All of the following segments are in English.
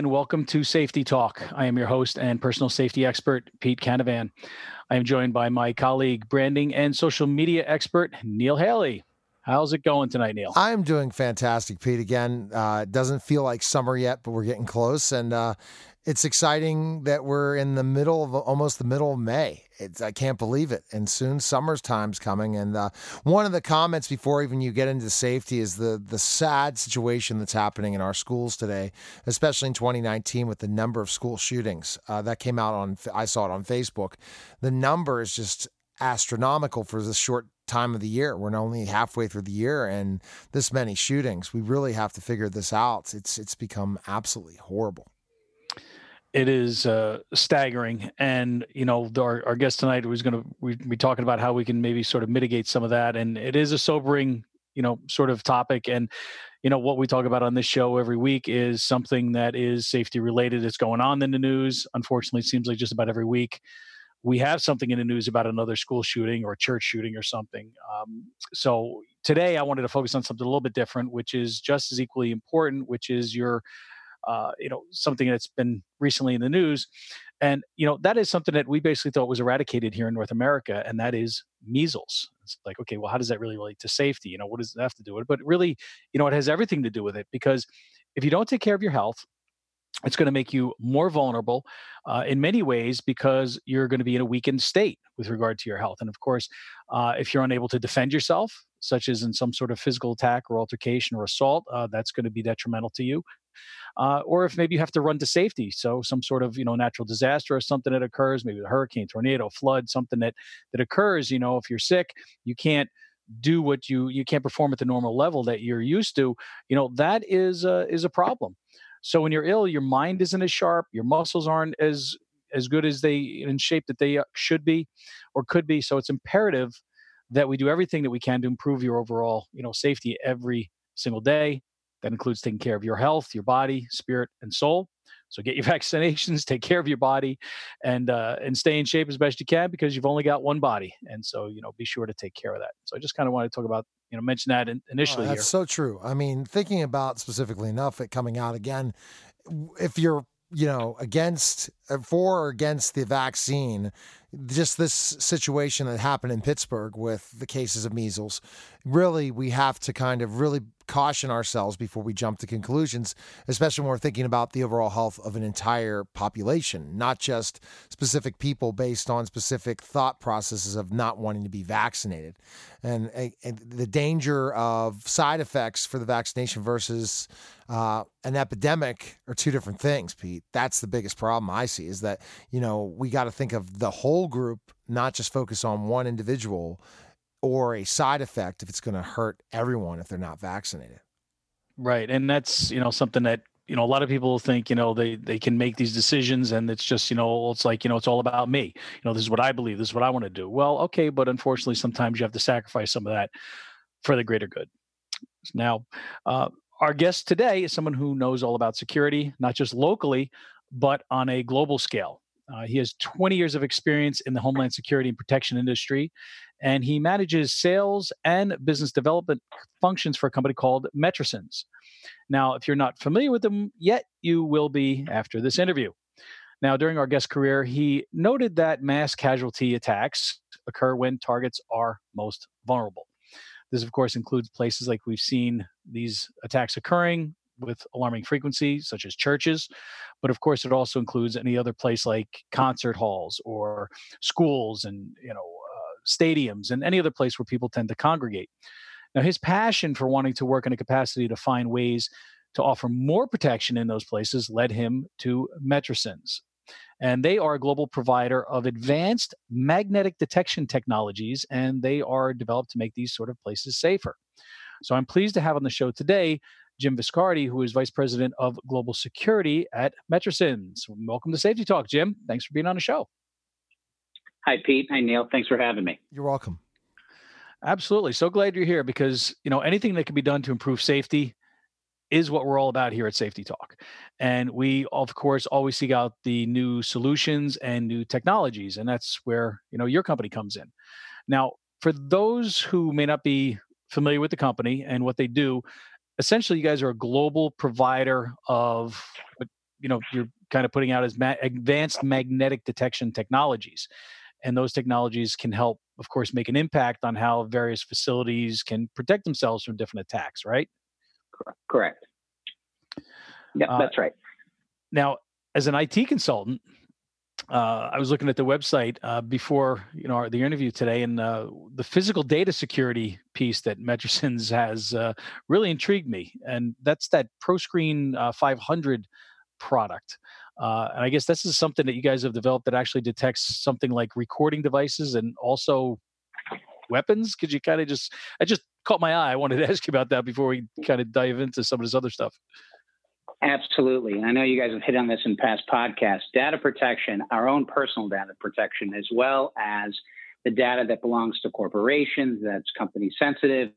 And welcome to Safety Talk. I am your host and personal safety expert, Pete Canavan. I am joined by my colleague, branding and social media expert, Neil Haley. How's it going tonight, Neil? I'm doing fantastic, Pete. Again, uh, it doesn't feel like summer yet, but we're getting close. And uh, it's exciting that we're in the middle of almost the middle of May. It's, I can't believe it. And soon summer's time's coming. And uh, one of the comments before even you get into safety is the the sad situation that's happening in our schools today, especially in 2019 with the number of school shootings uh, that came out on. I saw it on Facebook. The number is just astronomical for this short time of the year. We're only halfway through the year and this many shootings. We really have to figure this out. It's it's become absolutely horrible it is uh, staggering. And you know, our, our guest tonight was going to be talking about how we can maybe sort of mitigate some of that. And it is a sobering, you know, sort of topic. And you know, what we talk about on this show every week is something that is safety related. It's going on in the news. Unfortunately, it seems like just about every week we have something in the news about another school shooting or church shooting or something. Um, so today I wanted to focus on something a little bit different, which is just as equally important, which is your uh, you know something that's been recently in the news. And you know that is something that we basically thought was eradicated here in north america and that is measles. It's like okay well how does that really relate to safety? You know what does that have to do with it? But really you know it has everything to do with it because if you don't take care of your health it's going to make you more vulnerable uh, in many ways because you're going to be in a weakened state with regard to your health. And of course, uh, if you're unable to defend yourself, such as in some sort of physical attack or altercation or assault, uh, that's going to be detrimental to you uh, or if maybe you have to run to safety. So some sort of you know natural disaster or something that occurs, maybe a hurricane, tornado, flood, something that that occurs. You know, if you're sick, you can't do what you you can't perform at the normal level that you're used to. You know that is a, is a problem. So when you're ill, your mind isn't as sharp, your muscles aren't as as good as they in shape that they uh, should be or could be. So it's imperative that we do everything that we can to improve your overall, you know, safety every single day. That includes taking care of your health, your body, spirit, and soul. So get your vaccinations, take care of your body, and uh, and stay in shape as best you can because you've only got one body, and so you know be sure to take care of that. So I just kind of want to talk about you know mention that in, initially. Oh, that's here. so true. I mean, thinking about specifically enough it coming out again, if you're you know against uh, for or against the vaccine just this situation that happened in Pittsburgh with the cases of measles really we have to kind of really caution ourselves before we jump to conclusions, especially when we're thinking about the overall health of an entire population, not just specific people based on specific thought processes of not wanting to be vaccinated. And, and the danger of side effects for the vaccination versus uh, an epidemic are two different things, Pete. That's the biggest problem I see is that, you know, we got to think of the whole group, not just focus on one individual or a side effect if it's going to hurt everyone if they're not vaccinated. Right. And that's, you know, something that, you know, a lot of people think, you know, they they can make these decisions and it's just, you know, it's like, you know, it's all about me. You know, this is what I believe, this is what I want to do. Well, okay, but unfortunately sometimes you have to sacrifice some of that for the greater good. Now, uh, our guest today is someone who knows all about security, not just locally, but on a global scale. Uh, he has 20 years of experience in the homeland security and protection industry, and he manages sales and business development functions for a company called Metrasens. Now, if you're not familiar with them yet, you will be after this interview. Now, during our guest career, he noted that mass casualty attacks occur when targets are most vulnerable. This, of course, includes places like we've seen these attacks occurring with alarming frequency, such as churches. But of course, it also includes any other place like concert halls or schools and you know uh, stadiums and any other place where people tend to congregate. Now, his passion for wanting to work in a capacity to find ways to offer more protection in those places led him to Metrasens. And they are a global provider of advanced magnetic detection technologies, and they are developed to make these sort of places safer. So I'm pleased to have on the show today Jim Viscardi, who is Vice President of Global Security at Metrasens. Welcome to Safety Talk, Jim. Thanks for being on the show. Hi, Pete. Hi, Neil. Thanks for having me. You're welcome. Absolutely. So glad you're here because, you know, anything that can be done to improve safety is what we're all about here at Safety Talk. And we, of course, always seek out the new solutions and new technologies. And that's where, you know, your company comes in. Now, for those who may not be familiar with the company and what they do, essentially you guys are a global provider of you know you're kind of putting out as ma- advanced magnetic detection technologies. And those technologies can help of course make an impact on how various facilities can protect themselves from different attacks right? Correct. Yeah uh, that's right. now as an it consultant uh, I was looking at the website uh, before you know the interview today, and uh, the physical data security piece that Metrasens has uh, really intrigued me, and that's that ProScreen uh, 500 product. Uh, and I guess this is something that you guys have developed that actually detects something like recording devices and also weapons. Could you kind of just? I just caught my eye. I wanted to ask you about that before we kind of dive into some of this other stuff. Absolutely. And I know you guys have hit on this in past podcasts. Data protection, our own personal data protection, as well as the data that belongs to corporations, that's company sensitive,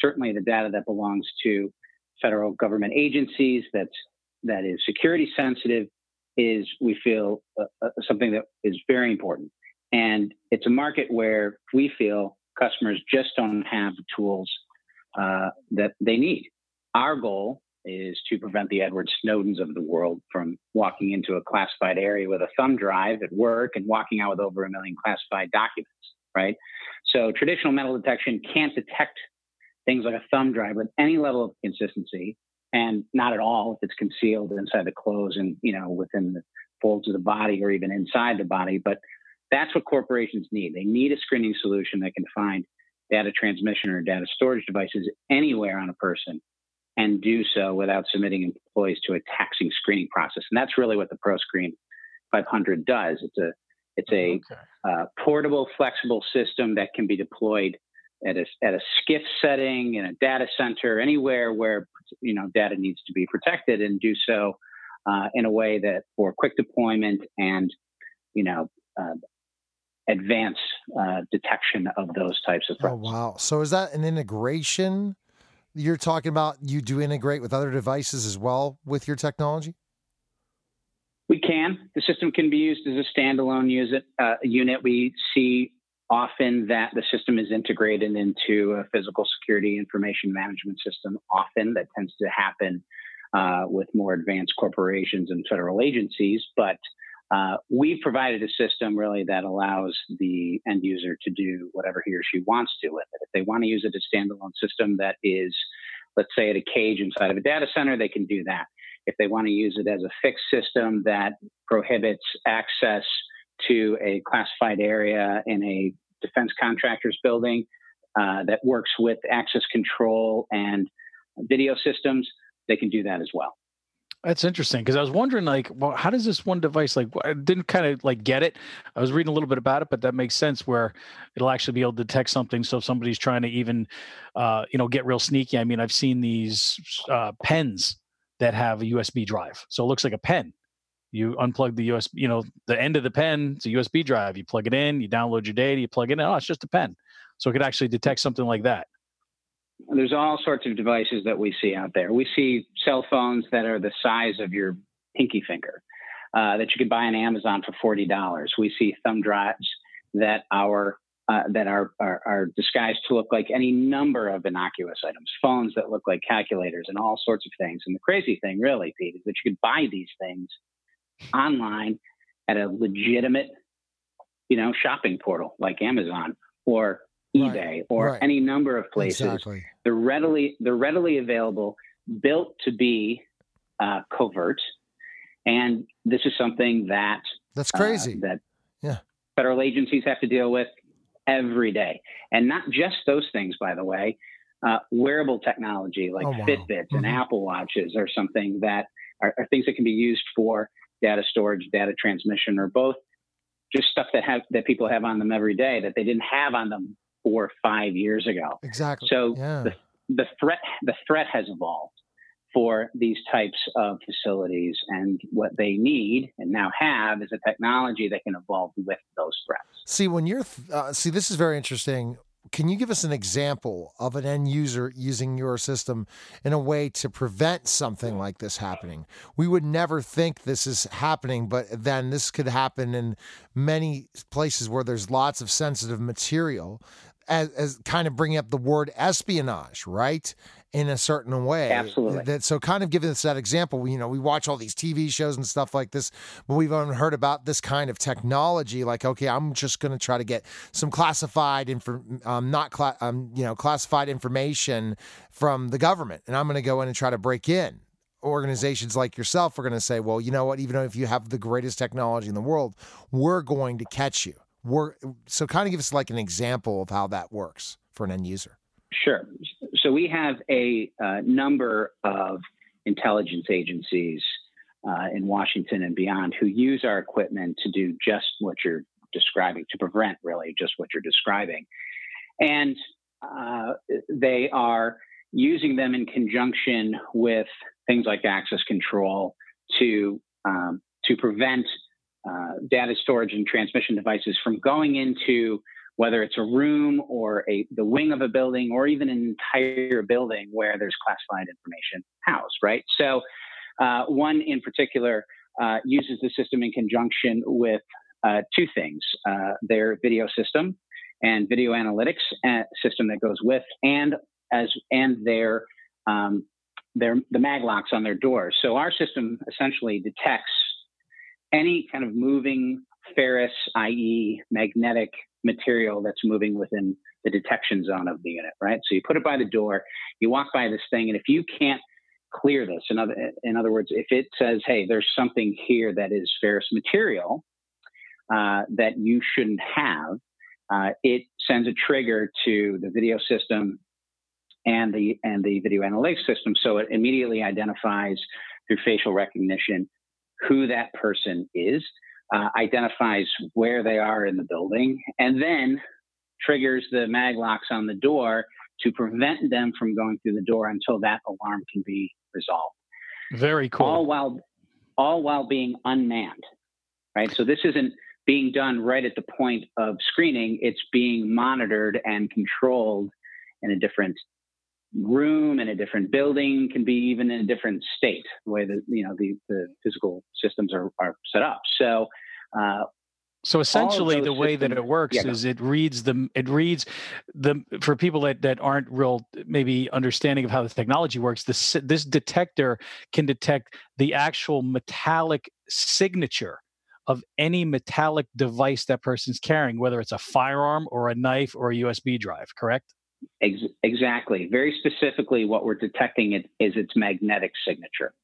certainly the data that belongs to federal government agencies, that's that is security sensitive, is we feel uh, uh, something that is very important. And it's a market where we feel customers just don't have the tools uh, that they need. Our goal is to prevent the Edward Snowdens of the world from walking into a classified area with a thumb drive at work and walking out with over a million classified documents, right? So traditional metal detection can't detect things like a thumb drive with any level of consistency and not at all if it's concealed inside the clothes and, you know, within the folds of the body or even inside the body. But that's what corporations need. They need a screening solution that can find data transmission or data storage devices anywhere on a person and do so without submitting employees to a taxing screening process. And that's really what the ProScreen 500 does. It's a it's a okay. uh, portable, flexible system that can be deployed at a at a SCIF setting in a data center, anywhere where you know data needs to be protected, and do so uh, in a way that for quick deployment and you know uh, advanced uh, detection of those types of threats. Oh wow! So is that an integration? You're talking about you do integrate with other devices as well with your technology? We can. The system can be used as a standalone use uh, unit. We see often that the system is integrated into a physical security information management system. Often that tends to happen uh, with more advanced corporations and federal agencies, but uh, we've provided a system really that allows the end user to do whatever he or she wants to with it. If they want to use it as a standalone system that is, let's say, at a cage inside of a data center, they can do that. If they want to use it as a fixed system that prohibits access to a classified area in a defense contractor's building uh, that works with access control and video systems, they can do that as well. That's interesting because I was wondering, like, well, how does this one device like? I didn't kind of like get it. I was reading a little bit about it, but that makes sense where it'll actually be able to detect something. So if somebody's trying to even, uh, you know, get real sneaky. I mean, I've seen these uh, pens that have a USB drive, so it looks like a pen. You unplug the USB, you know, the end of the pen. It's a USB drive. You plug it in, you download your data, you plug it in. Oh, it's just a pen. So it could actually detect something like that there's all sorts of devices that we see out there. We see cell phones that are the size of your pinky finger uh, that you could buy on Amazon for forty dollars. We see thumb drives that are uh, that are, are, are disguised to look like any number of innocuous items, phones that look like calculators, and all sorts of things. And the crazy thing, really, Pete, is that you could buy these things online at a legitimate, you know, shopping portal like Amazon or eBay right. or right. any number of places. Exactly. They're readily they're readily available, built to be uh, covert, and this is something that that's crazy. Uh, that yeah, federal agencies have to deal with every day, and not just those things, by the way. Uh, wearable technology like oh, wow. Fitbits mm-hmm. and Apple Watches are something that are, are things that can be used for data storage, data transmission, or both just stuff that have that people have on them every day that they didn't have on them four or five years ago. Exactly. So yeah. the the threat the threat has evolved for these types of facilities, and what they need and now have is a technology that can evolve with those threats. See, when you're uh, see, this is very interesting can you give us an example of an end user using your system in a way to prevent something like this happening? We would never think this is happening, but then this could happen in many places where there's lots of sensitive material as, as kind of bringing up the word espionage, right? In a certain way. Absolutely. That, so, kind of giving us that example, you know, we watch all these TV shows and stuff like this, but we've only heard about this kind of technology. Like, okay, I'm just going to try to get some classified info, um, not cla- um, you know, classified information from the government, and I'm going to go in and try to break in organizations like yourself are going to say, well, you know what, even if you have the greatest technology in the world, we're going to catch you work so kind of give us like an example of how that works for an end user. Sure. So we have a uh, number of intelligence agencies uh, in washington and beyond who use our equipment to do just what you're describing to prevent really just what you're describing. And uh, they are using them in conjunction with things like access control to um, to prevent uh, data storage and transmission devices from going into whether it's a room or a the wing of a building or even an entire building where there's classified information housed right? So uh, one in particular uh, uses the system in conjunction with uh, two things uh, their video system and video analytics uh, system that goes with and as and their um, their the mag locks on their doors. So our system essentially detects any kind of moving ferrous, i.e., magnetic material that's moving within the detection zone of the unit, right? So you put it by the door, you walk by this thing, and if you can't clear this, in other, in other words, if it says, hey, there's something here that is ferrous material uh, that you shouldn't have, uh, it sends a trigger to the video system and the and the video analytics system, so it immediately identifies through facial recognition who that person is, uh, identifies where they are in the building, and then triggers the mag locks on the door to prevent them from going through the door until that alarm can be resolved. Very cool. All while all while being unmanned. Right? So this isn't being done right at the point of screening, it's being monitored and controlled in a different room in a different building can be even in a different state the way that you know the, the physical systems are, are set up. So uh, so essentially the way systems, that it works yeah, is it reads the it reads the for people that, that aren't real maybe understanding of how the technology works this this detector can detect the actual metallic signature of any metallic device that person's carrying whether it's a firearm or a knife or a usb drive correct Ex- exactly. Very specifically, what we're detecting it is its magnetic signature.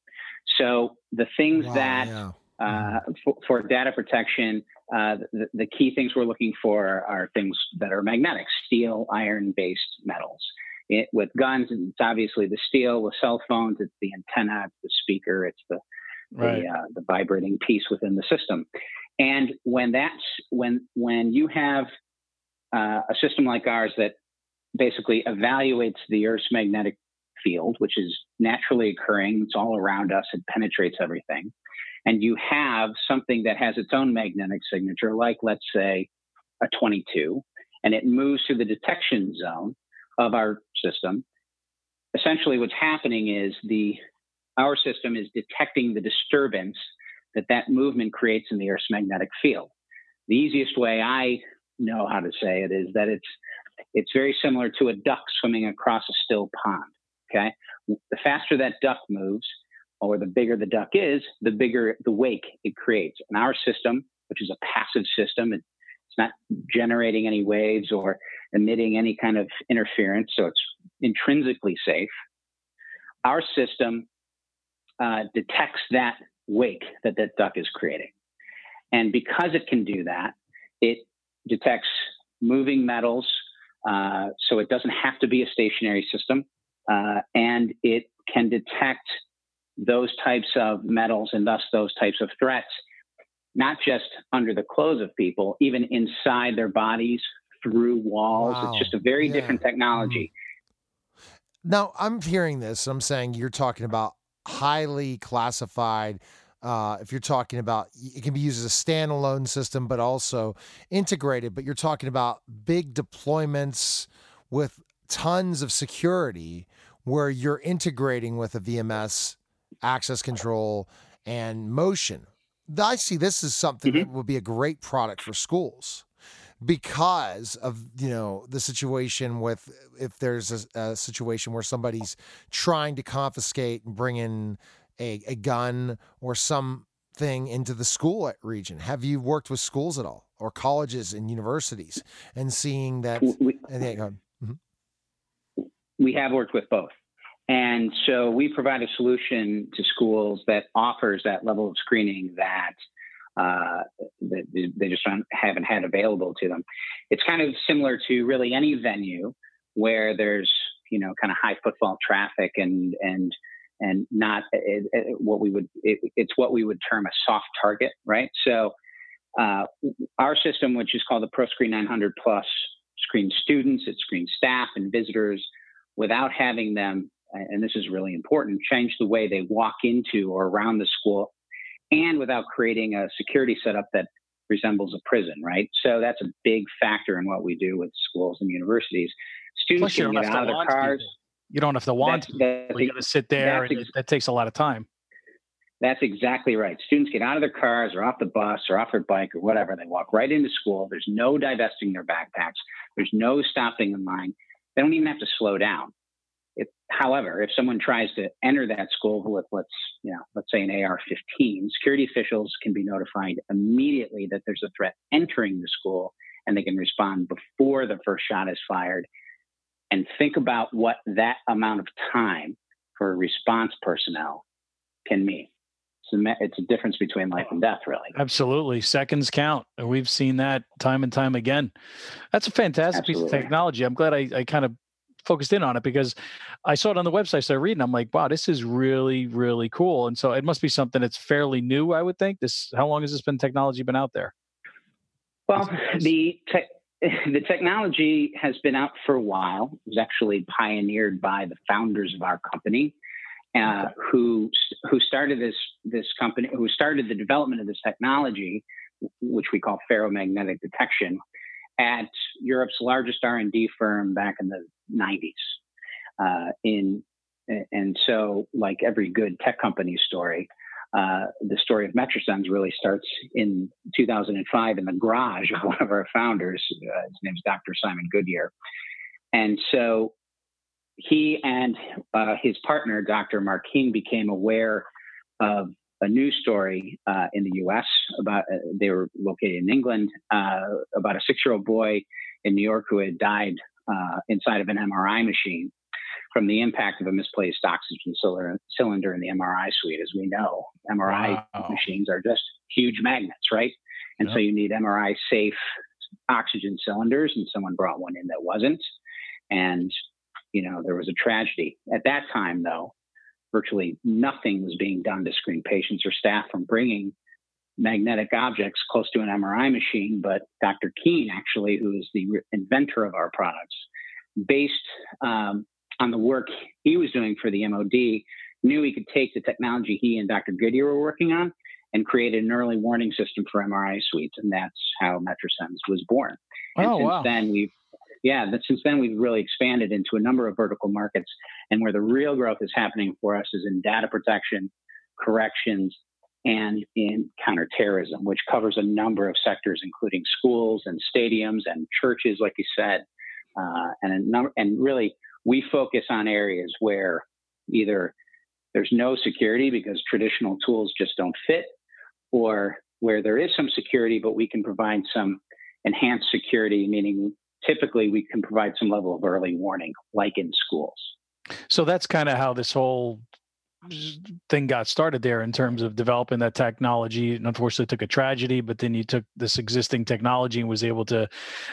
So the things wow, that yeah. uh, mm-hmm. for, for, data protection, uh, the, the, key things we're looking for are things that are magnetic, steel, iron-based metals. It, with guns, it's obviously the steel. With cell phones, it's the antenna, it's the speaker, it's the right. the, uh, the vibrating piece within the system. And when that's when when you have uh, a system like ours that basically evaluates the Earth's magnetic field, which is naturally occurring. It's all around us. It penetrates everything. And you have something that has its own magnetic signature, like let's say a 22, and it moves through the detection zone of our system. Essentially, what's happening is the our system is detecting the disturbance that that movement creates in the Earth's magnetic field. The easiest way I know how to say it is that it's it's very similar to a duck swimming across a still pond. Okay. The faster that duck moves, or the bigger the duck is, the bigger the wake it creates. And our system, which is a passive system, It's not generating any waves or emitting any kind of interference, so it's intrinsically safe. Our system uh, detects that wake that that duck is creating. And because it can do that, it detects moving metals, uh, so it doesn't have to be a stationary system, uh, and it can detect those types of metals and thus those types of threats, not just under the clothes of people, even inside their bodies, through walls. Wow. It's just a very yeah. different technology. Mm-hmm. Now, I'm hearing this. I'm saying you're talking about highly classified. Uh, if you're talking about it can be used as a standalone system, but also integrated. But you're talking about big deployments with tons of security where you're integrating with a VMS, access control, and motion. I see this as something mm-hmm. that would be a great product for schools because of you know the situation with if there's a, a, situation where somebody's trying to confiscate and bring in a, a gun or something into the school region have you worked with schools at all or colleges and universities and seeing that we, mm-hmm. we have worked with both and so we provide a solution to schools that offers that level of screening that uh, that they just haven't had available to them. It's kind of similar to really any venue where there's you know kind of high footfall traffic and and and not it, it, what we would it, it's what we would term a soft target, right? So uh, our system, which is called the ProScreen 900 Plus, screens students, it screens staff and visitors without having them. And this is really important. Change the way they walk into or around the school and without creating a security setup that resembles a prison, right? So that's a big factor in what we do with schools and universities. Students can get out of their cars. People. You don't have to want that's, that's, you got to sit there, and ex- that takes a lot of time. That's exactly right. Students get out of their cars or off the bus or off their bike or whatever. They walk right into school. There's no divesting their backpacks. There's no stopping in line. They don't even have to slow down. If, however, if someone tries to enter that school with let's you know let's say an AR-15, security officials can be notified immediately that there's a threat entering the school, and they can respond before the first shot is fired. And think about what that amount of time for response personnel can mean. It's a difference between life and death, really. Absolutely. Seconds count. And we've seen that time and time again. That's a fantastic Absolutely. piece of technology. I'm glad I, I kind of focused in on it because I saw it on the website. So I read, and I'm like, wow, this is really, really cool. And so it must be something that's fairly new, I would think. This, how long has this been technology been out there? Well, the te- the technology has been out for a while. It was actually pioneered by the founders of our company, uh, who who started this this company, who started the development of this technology, which we call ferromagnetic detection, at Europe's largest R&D firm back in the 90s. Uh, in and so, like every good tech company story, uh, the story of Metrasens really starts in 2005 in the garage of one of our founders. Uh, his name's Dr. Simon Goodyear, and so he and uh, his partner, Dr. Mark Keene, became aware of a news story uh, in the U.S. about uh, they were located in England uh, about a six-year-old boy in New York who had died uh, inside of an MRI machine from the impact of a misplaced oxygen cylinder in the MRI suite. As we know, MRI wow. machines are just huge magnets, right? And yep. so you need MRI safe oxygen cylinders, and someone brought one in that wasn't. And, you know, there was a tragedy. At that time, though, virtually nothing was being done to screen patients or staff from bringing magnetic objects close to an MRI machine. But Dr. Keene, actually, who is the inventor of our products, based um, on the work he was doing for the MOD, knew he could take the technology he and Dr. Goodyear were working on and created an early warning system for MRI suites. And that's how Metrasens was born. And oh, since wow. then, we've yeah, but since then we've really expanded into a number of vertical markets. And where the real growth is happening for us is in data protection, corrections, and in counterterrorism, which covers a number of sectors, including schools and stadiums and churches, like you said, uh, and a number. And really, we focus on areas where either there's no security because traditional tools just don't fit, or where there is some security, but we can provide some enhanced security, meaning typically we can provide some level of early warning, like in schools. So that's kind of how this whole thing got started there in terms of developing that technology. And unfortunately took a tragedy but then you took this existing technology and was able to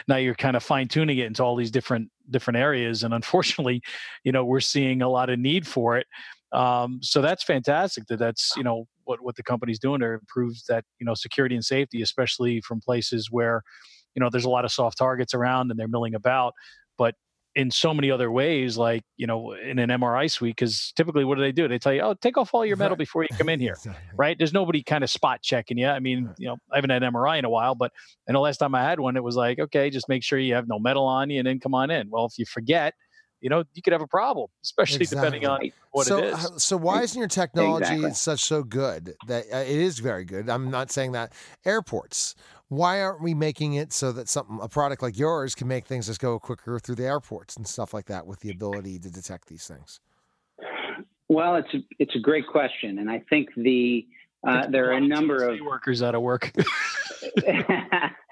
now you're kind of fine tuning it into all these different different areas. And unfortunately you know we're seeing a lot of need for it. Um, so that's fantastic that that's you know what what the company's doing to improve that you know security and safety especially from places where you know there's a lot of soft targets around and they're milling about in so many other ways, like you know, in an MRI suite, because typically, what do they do? They tell you, "Oh, take off all your metal before you come in here." right? There's nobody kind of spot checking you. I mean, you know, I haven't had an MRI in a while, but and the last time I had one, it was like, okay, just make sure you have no metal on you, and then come on in. Well, if you forget, you know, you could have a problem, especially exactly. depending on what so, it is. So, why isn't your technology exactly. such so good that uh, it is very good? I'm not saying that airports why aren't we making it so that something a product like yours can make things just go quicker through the airports and stuff like that with the ability to detect these things well it's a, it's a great question and i think the uh, there are a number of workers out of work.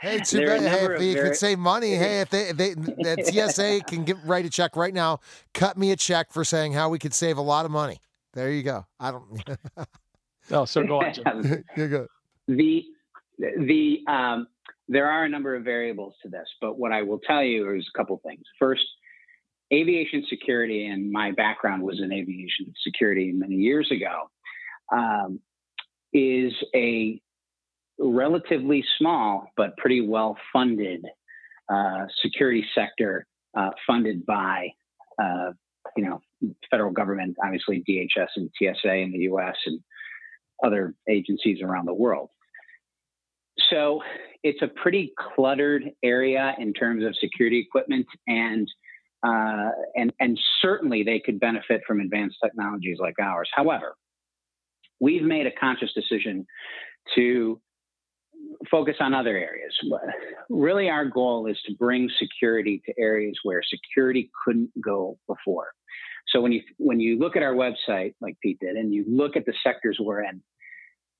Hey too bad hey, if you very... could save money. Hey if they, they the tsa can get write a check right now cut me a check for saying how we could save a lot of money. There you go. I don't oh so go on Jim. you go the the um, there are a number of variables to this, but what I will tell you is a couple things. First, aviation security, and my background was in aviation security many years ago, um, is a relatively small but pretty well funded uh, security sector uh, funded by uh, you know federal government, obviously DHS and TSA in the U.S. and other agencies around the world. So it's a pretty cluttered area in terms of security equipment, and uh, and and certainly they could benefit from advanced technologies like ours. However, we've made a conscious decision to focus on other areas. Really, our goal is to bring security to areas where security couldn't go before. So when you when you look at our website, like Pete did, and you look at the sectors we're in,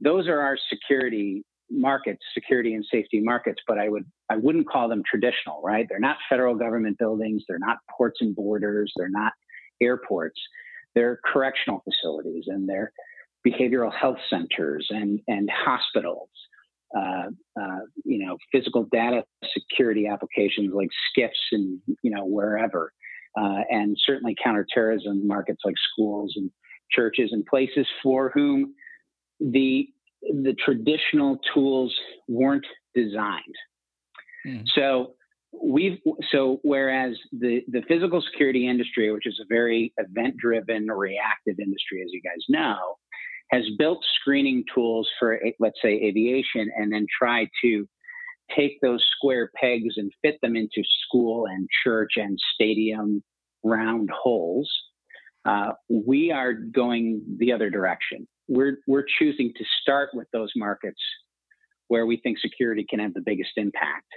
those are our security markets, security and safety markets, but I would I wouldn't call them traditional, right? They're not federal government buildings, they're not ports and borders, they're not airports. They're correctional facilities and they're behavioral health centers and and hospitals. Uh, uh, you know, physical data security applications like SCIFs and you know wherever, uh, and certainly counterterrorism markets like schools and churches and places for whom the the traditional tools weren't designed. Mm. So we've so whereas the the physical security industry, which is a very event driven, reactive industry, as you guys know, has built screening tools for let's say aviation, and then try to take those square pegs and fit them into school and church and stadium round holes. Uh, we are going the other direction we're we're choosing to start with those markets where we think security can have the biggest impact.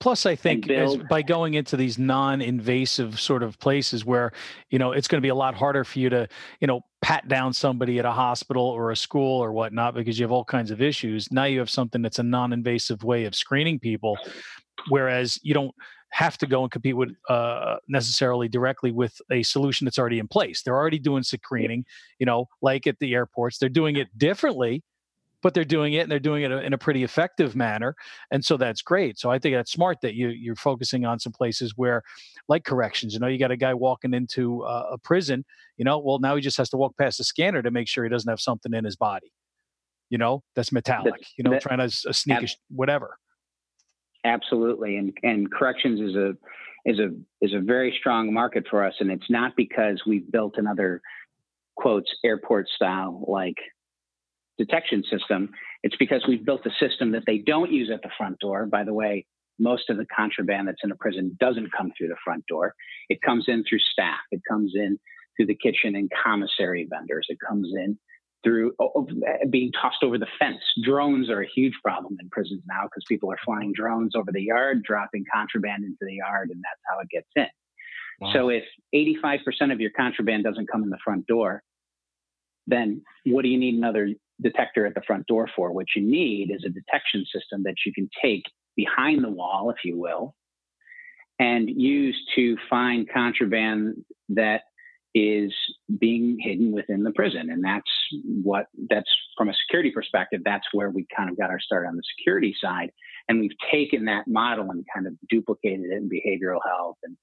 Plus, I think as, by going into these non-invasive sort of places where you know it's going to be a lot harder for you to you know pat down somebody at a hospital or a school or whatnot because you have all kinds of issues. Now you have something that's a non-invasive way of screening people, whereas you don't have to go and compete with uh, necessarily directly with a solution that's already in place. They're already doing screening, you know, like at the airports. They're doing it differently, but they're doing it and they're doing it in a pretty effective manner. And so that's great. So I think that's smart that you you're focusing on some places where, like corrections, you know, you got a guy walking into uh, a prison, you know, well now he just has to walk past the scanner to make sure he doesn't have something in his body. You know, that's metallic. you know, that, trying to uh, sneak a, whatever. Absolutely, and and corrections is a is a is a very strong market for us, and it's not because we've built another quotes airport style like detection system. It's because we've built a system that they don't use at the front door. By the way, most of the contraband that's in a prison doesn't come through the front door. It comes in through staff. It comes in through the kitchen and commissary vendors. It comes in through oh, oh, eh, being tossed over the fence. Drones are a huge problem in prisons now because people are flying drones over the yard, dropping contraband into the yard, and that's how it gets in. Wow. So if 85% of your contraband doesn't come in the front door, then what do you need another detector at the front door for? What you need is a detection system that you can take behind the wall, if you will, and use to find contraband that is being hidden within the prison. And that's what that's from a security perspective, that's where we kind of got our start on the security side. And we've taken that model and kind of duplicated it in behavioral health and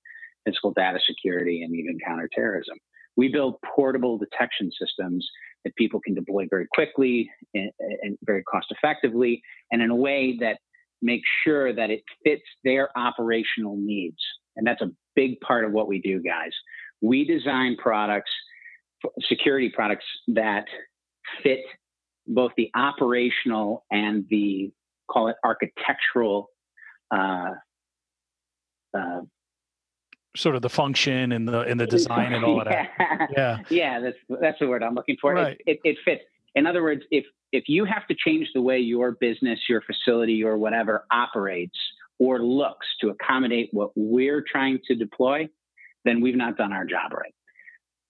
physical data security and even counterterrorism. We build portable detection systems that people can deploy very quickly and, and very cost effectively and in a way that makes sure that it fits their operational needs. And that's a big part of what we do, guys. We design products, security products that fit both the operational and the call it architectural uh, uh, sort of the function and the and the design and all of that. Yeah, yeah, that's that's the word I'm looking for. Right. It, it, it fits. In other words, if if you have to change the way your business, your facility, or whatever operates or looks to accommodate what we're trying to deploy, then we've not done our job right.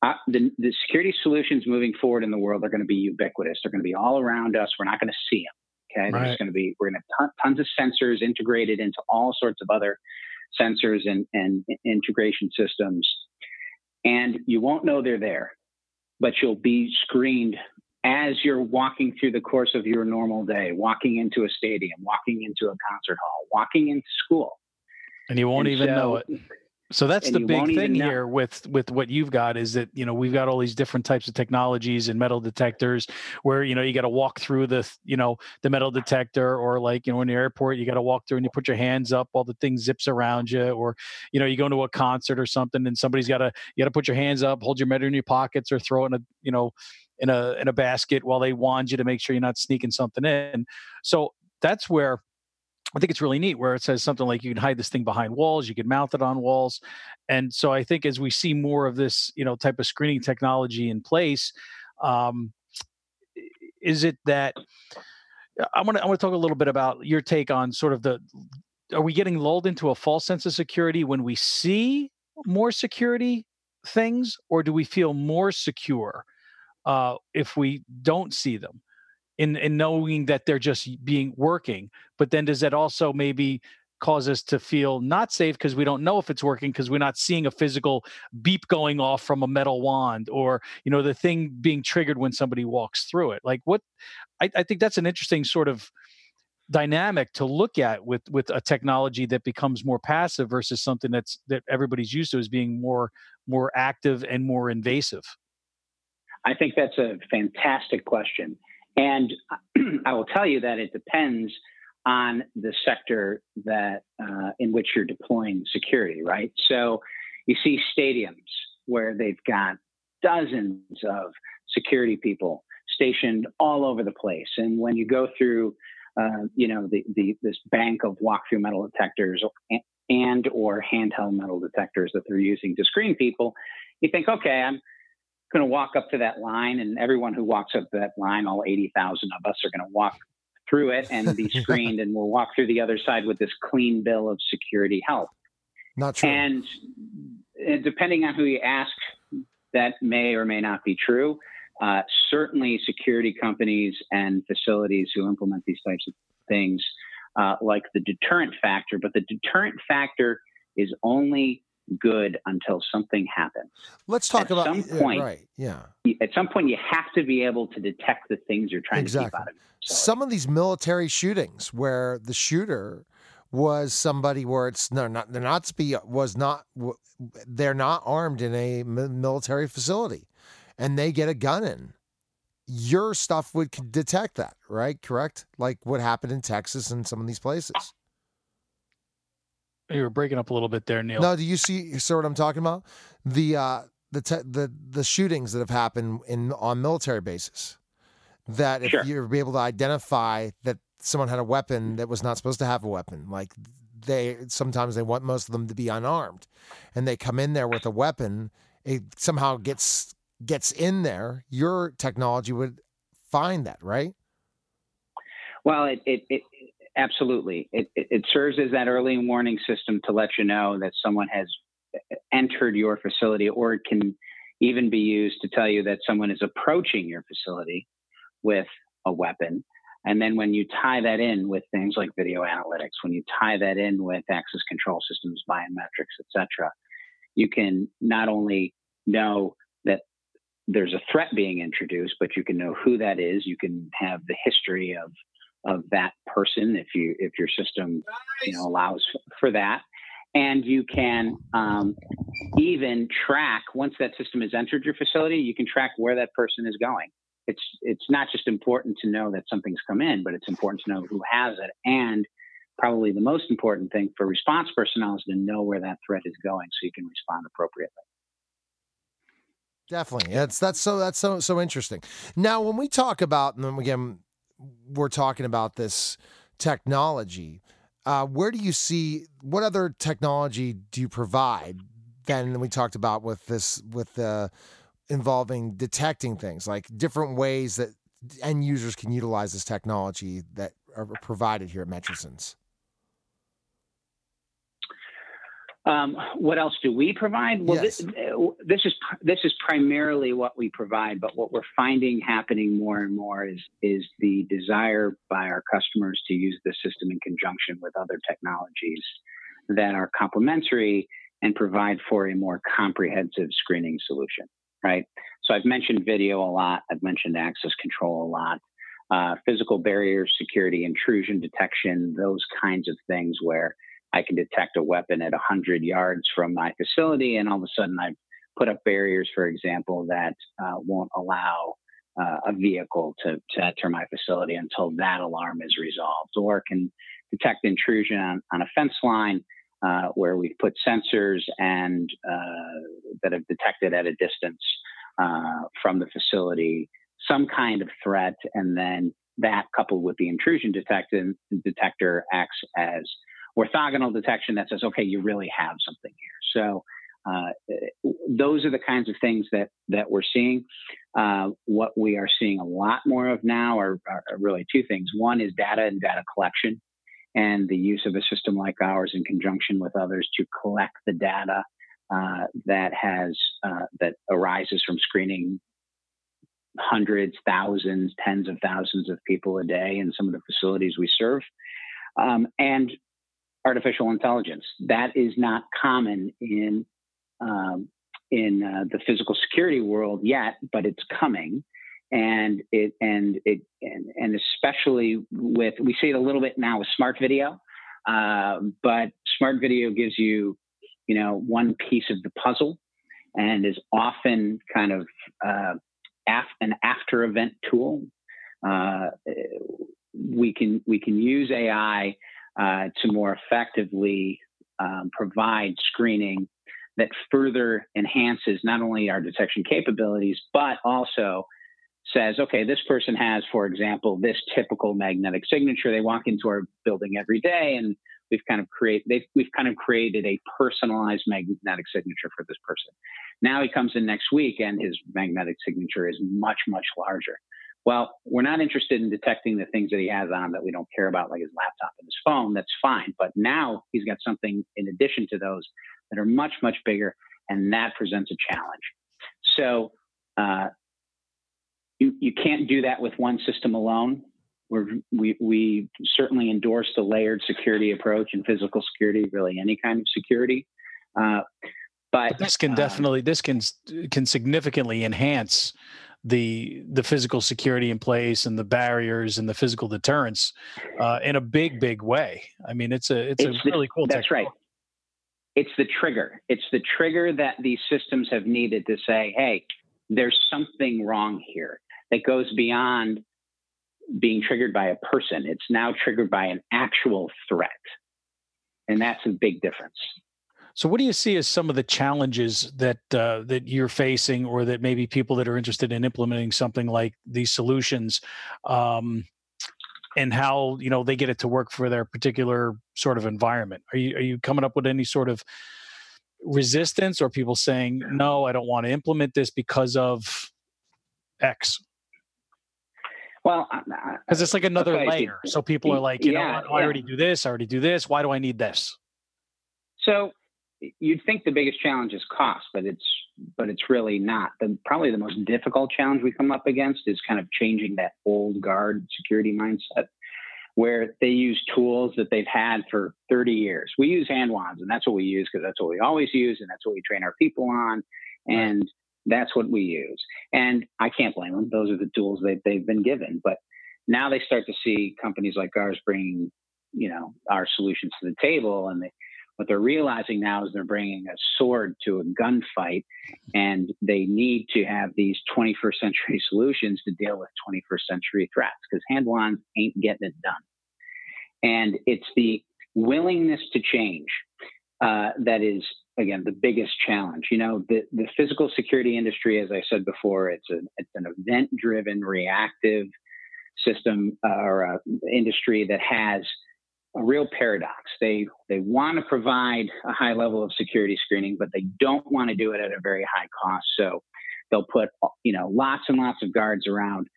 Uh, the, the security solutions moving forward in the world are going to be ubiquitous. They're going to be all around us. We're not going to see them. Okay, Right. there's going to be we're going to have ton, tons of sensors integrated into all sorts of other sensors and, and integration systems, and you won't know they're there, but you'll be screened as you're walking through the course of your normal day, walking into a stadium, walking into a concert hall, walking into school. and you won't And even know it. So that's the big thing here with with what you've got is that you know we've got all these different types of technologies and metal detectors where you know you got to walk through the you know the metal detector or like you know in the airport you got to walk through and you put your hands up while the thing zips around you or you know you go into a concert or something and somebody's got to you got to put your hands up hold your metal in your pockets or throw it in a you know in a in a basket while they wand you to make sure you're not sneaking something in. So that's where I think it's really neat where it says something like you can hide this thing behind walls, you can mount it on walls. And so I think as we see more of this, you know, type of screening technology in place, um, is it that I want to I want to talk a little bit about your take on sort of the are we getting lulled into a false sense of security when we see more security things, or do we feel more secure uh, if we don't see them? In in knowing that they're just being working but then does that also maybe cause us to feel not safe because we don't know if it's working because we're not seeing a physical beep going off from a metal wand or you know the thing being triggered when somebody walks through it like what i, I think that's an interesting sort of dynamic to look at with with a technology that becomes more passive versus something that's that everybody's used to as being more more active and more invasive I think that's a fantastic question. And I will tell you that it depends on the sector that uh, in which you're deploying security, right? So you see stadiums where they've got dozens of security people stationed all over the place, and when you go through, uh, you know, the, the this bank of walk-through metal detectors and or handheld metal detectors that they're using to screen people, you think, okay, I'm going to walk up to that line, and everyone who walks up to that line, all 80,000 of us, are going to walk through it and be screened, and we'll walk through the other side with this clean bill of security health. Not true. And, and depending on who you ask, that may or may not be true. Uh, certainly, security companies and facilities who implement these types of things uh, like the deterrent factor, but the deterrent factor is only good until something happens. Let's talk at about some yeah, point- right. Yeah. At some point, you have to be able to detect the things you're trying to Exactly. keep out of. So, Some of these military shootings where the shooter was somebody where it's no, not they're not was not they're not armed in a military facility, and they get a gun in. Your stuff would detect that, right? Correct? Like what happened in Texas and some of these places. You were breaking up a little bit there neil No, do you see? See what I'm talking about? The uh, the te- the the shootings that have happened in on military bases. That if Sure. you're able to identify that someone had a weapon that was not supposed to have a weapon, like they sometimes they want most of them to be unarmed, and they come in there with a weapon, it somehow gets gets in there. Your technology would find that, right? well, it, it, it absolutely it, it, serves as that early warning system to let you know that someone has entered your facility, or it can even be used to tell you that someone is approaching your facility with a weapon. And then when you tie that in with things like video analytics, when you tie that in with access control systems, biometrics, etc., you can not only know that there's a threat being introduced, but you can know who that is. You can have the history of of that person if you if your system you know allows for that. And you can um, even track once that system has entered your facility you can track where that person is going. It's it's not just important to know that something's come in but it's important to know who has it. And probably the most important thing for response personnel is to know where that threat is going so you can respond appropriately. Definitely. That's that's so that's so so interesting. Now when we talk about and again we're talking about this technology, uh, where do you see what other technology do you provide? Then we talked about with this with the involving detecting things like different ways that end users can utilize this technology that are provided here at Metrasens. Um, what else do we provide? Well, yes. this, this, is this is primarily what we provide, but what we're finding happening more and more is is the desire by our customers to use the system in conjunction with other technologies that are complementary and provide for a more comprehensive screening solution. Right. So I've mentioned video a lot. I've mentioned access control a lot. Uh, physical barriers, security, intrusion detection, those kinds of things where I can detect a weapon at 100 yards from my facility, and all of a sudden I've put up barriers, for example, that uh, won't allow uh, a vehicle to, to enter my facility until that alarm is resolved, or can detect intrusion on, on a fence line uh, where we've put sensors and uh, that have detected at a distance uh, from the facility some kind of threat, and then that coupled with the intrusion detector acts as orthogonal detection that says, okay, you really have something here. So uh, those are the kinds of things that that we're seeing. Uh, what we are seeing a lot more of now are, are, really two things. One is data and data collection, and the use of a system like ours in conjunction with others to collect the data uh, that has uh, that arises from screening hundreds, thousands, tens of thousands of people a day in some of the facilities we serve. Um, and artificial intelligence. That is not common in um, in uh, the physical security world yet, but it's coming. And it and it and, and especially with we see it a little bit now with smart video, uh, but smart video gives you you know one piece of the puzzle and is often kind of uh, af- an after event tool. Uh, we can we can use AI uh, to more effectively um, provide screening that further enhances not only our detection capabilities, but also says, okay, this person has, for example, this typical magnetic signature. They walk into our building every day, and we've kind of create we've kind of created a personalized magnetic signature for this person. Now he comes in next week, and his magnetic signature is much much larger. Well, we're not interested in detecting the things that he has on that we don't care about, like his laptop and his phone. That's fine. But now he's got something in addition to those that are much, much bigger, and that presents a challenge. So uh, you, you can't do that with one system alone. We're, we we certainly endorse the layered security approach and physical security, really any kind of security. Uh, but, but, this can uh, definitely this can can significantly enhance the the physical security in place and the barriers and the physical deterrence uh, in a big big way. I mean, it's a it's, it's a the, really cool. That's technology. right. It's the trigger. It's the trigger that these systems have needed to say, "Hey, there's something wrong here." That goes beyond being triggered by a person. It's now triggered by an actual threat, and that's a big difference. So, what do you see as some of the challenges that uh, that you're facing, or that maybe people that are interested in implementing something like these solutions, um, and how you know they get it to work for their particular sort of environment? Are you are you coming up with any sort of resistance, or people saying no, I don't want to implement this because of X? Well, because it's like another okay. layer. So people are like, you yeah, know, I already do this, I already do this. Why do I need this? So you'd think the biggest challenge is cost, but it's but it's really not. The probably the most difficult challenge we come up against is kind of changing that old guard security mindset where they use tools that they've had for 30 years. We use hand wands and that's what we use because that's what we always use and that's what we train our people on. And right. that's what we use. And I can't blame them. Those are the tools that they've been given. But now they start to see companies like ours bringing, you know, our solutions to the table and they, what they're realizing now is they're bringing a sword to a gunfight, and they need to have these 21st century solutions to deal with 21st century threats because hand wands ain't getting it done. And it's the willingness to change uh, that is, again, the biggest challenge. You know, the, the physical security industry, as I said before, it's, a, it's an event driven, reactive system uh, or uh, industry that has a real paradox. They they want to provide a high level of security screening, but they don't want to do it at a very high cost. So they'll put you know lots and lots of guards around,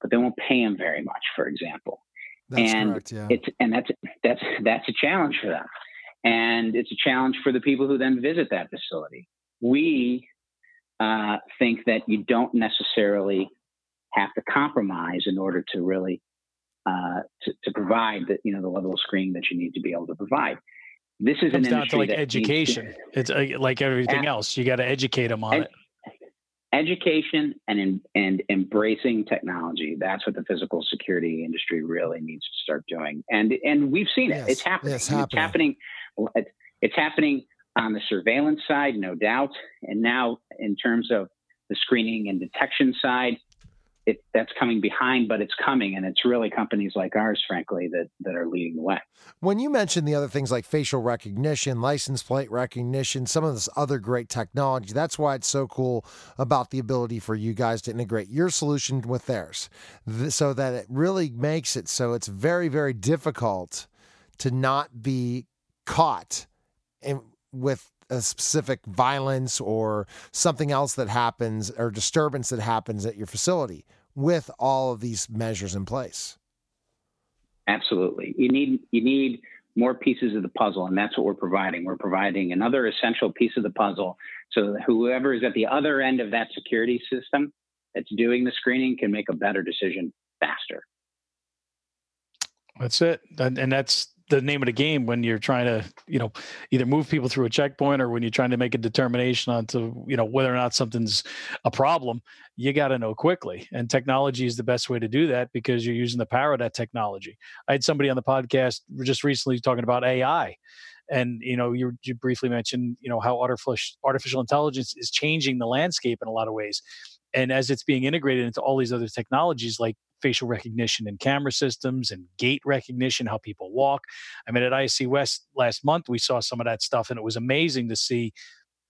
but they won't pay them very much, for example. That's and correct, yeah. it's and that's that's that's a challenge for them, and it's a challenge for the people who then visit that facility. We uh, think that you don't necessarily have to compromise in order to really uh, to, to, provide the you know the level of screening that you need to be able to provide. This is it comes an down to like education. To, it's uh, like everything else. You got to educate them on ed, it. Education and and embracing technology. That's what the physical security industry really needs to start doing. And and we've seen it. Yes, it's happening. It's happening. It's happening. It's happening on the surveillance side, no doubt. And now in terms of the screening and detection side, it, that's coming behind, but it's coming, and it's really companies like ours, frankly, that that are leading the way. When you mentioned the other things like facial recognition, license plate recognition, some of this other great technology, that's why it's so cool about the ability for you guys to integrate your solution with theirs, so that it really makes it so it's very, very difficult to not be caught in, with a specific violence or something else that happens or disturbance that happens at your facility with all of these measures in place. Absolutely. You need you need more pieces of the puzzle and that's what we're providing. We're providing another essential piece of the puzzle so that whoever is at the other end of that security system that's doing the screening can make a better decision faster. That's it. And that's the name of the game when you're trying to you know either move people through a checkpoint or when you're trying to make a determination on to you know whether or not something's a problem you got to know quickly. And technology is the best way to do that because you're using the power of that technology. I had somebody on the podcast just recently talking about ai and you know you, you briefly mentioned you know how artificial artificial intelligence is changing the landscape in a lot of ways. And as it's being integrated into all these other technologies like facial recognition and camera systems and gait recognition, how people walk. I mean, at ISC West last month, we saw some of that stuff, and it was amazing to see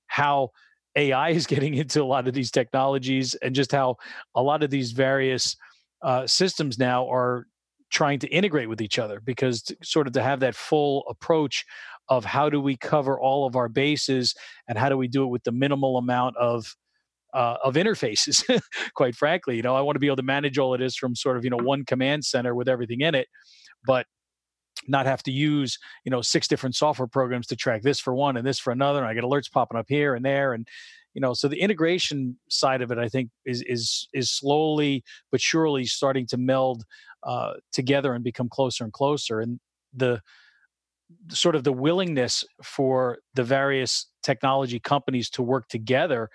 how AI is getting into a lot of these technologies and just how a lot of these various uh, systems now are trying to integrate with each other because to, sort of to have that full approach of how do we cover all of our bases and how do we do it with the minimal amount of uh, of interfaces quite frankly you know i want to be able to manage all of this from sort of you know one command center with everything in it but not have to use you know six different software programs to track this for one and this for another and i get alerts popping up here and there and you know so the integration side of it i think is is is slowly but surely starting to meld uh, together and become closer and closer and the sort of the willingness for the various technology companies to work together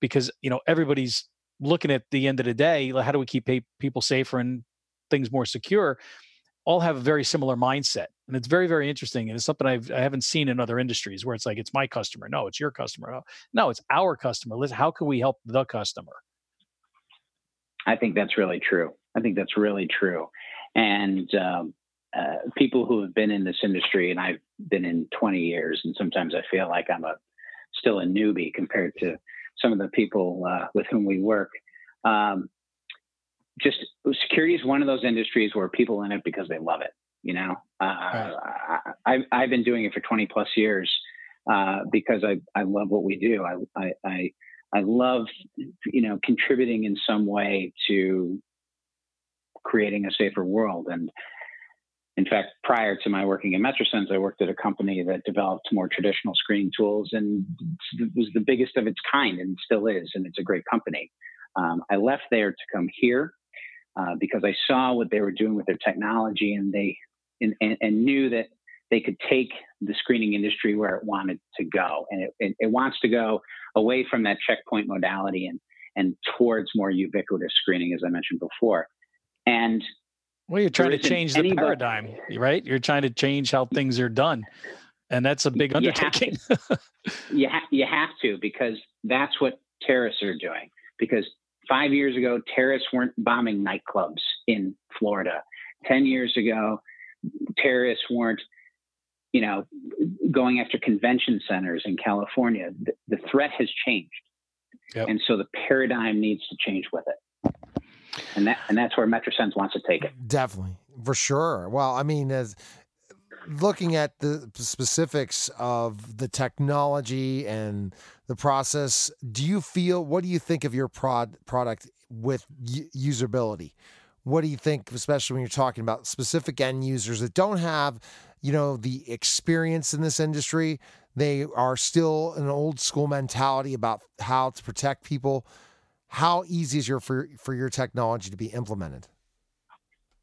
because you know everybody's looking at the end of the day how do we keep people safer and things more secure? All have a very similar mindset and it's very very interesting and it's something I've, i haven't seen in other industries where it's like it's my customer. No it's your customer. No it's our customer. How can we help the customer? I think that's really true. I think that's really true and um, uh, people who have been in this industry and i've been in 20 years and sometimes i feel like i'm a still a newbie compared to some of the people uh, with whom we work. Um, just security is one of those industries where people in it because they love it. You know, uh, right. I, have been doing it for 20 plus years uh, because I, I love what we do. I, I, I, I love, you know, contributing in some way to creating a safer world. And in fact, prior to my working at Metrasens, I worked at a company that developed more traditional screening tools and was the biggest of its kind and still is, and it's a great company. Um, I left there to come here uh, because I saw what they were doing with their technology and they and, and, and, knew that they could take the screening industry where it wanted to go, and it, it, it wants to go away from that checkpoint modality and and towards more ubiquitous screening, as I mentioned before. And well, you're trying to change the paradigm, right? You're trying to change how things are done, and that's a big undertaking. You have to, you, ha- you have to because that's what terrorists are doing. Because five years ago, terrorists weren't bombing nightclubs in Florida. Ten years ago, terrorists weren't, you know, going after convention centers in California. The, the threat has changed, yep. and so the paradigm needs to change with it and that and that's where Metrasens wants to take it. Definitely, for sure. Well, I mean, as looking at the specifics of the technology and the process, do you feel? What do you think of your prod product with usability? What do you think, especially when you're talking about specific end users that don't have, you know, the experience in this industry? They are still an old school mentality about how to protect people how easy is your for for your technology to be implemented?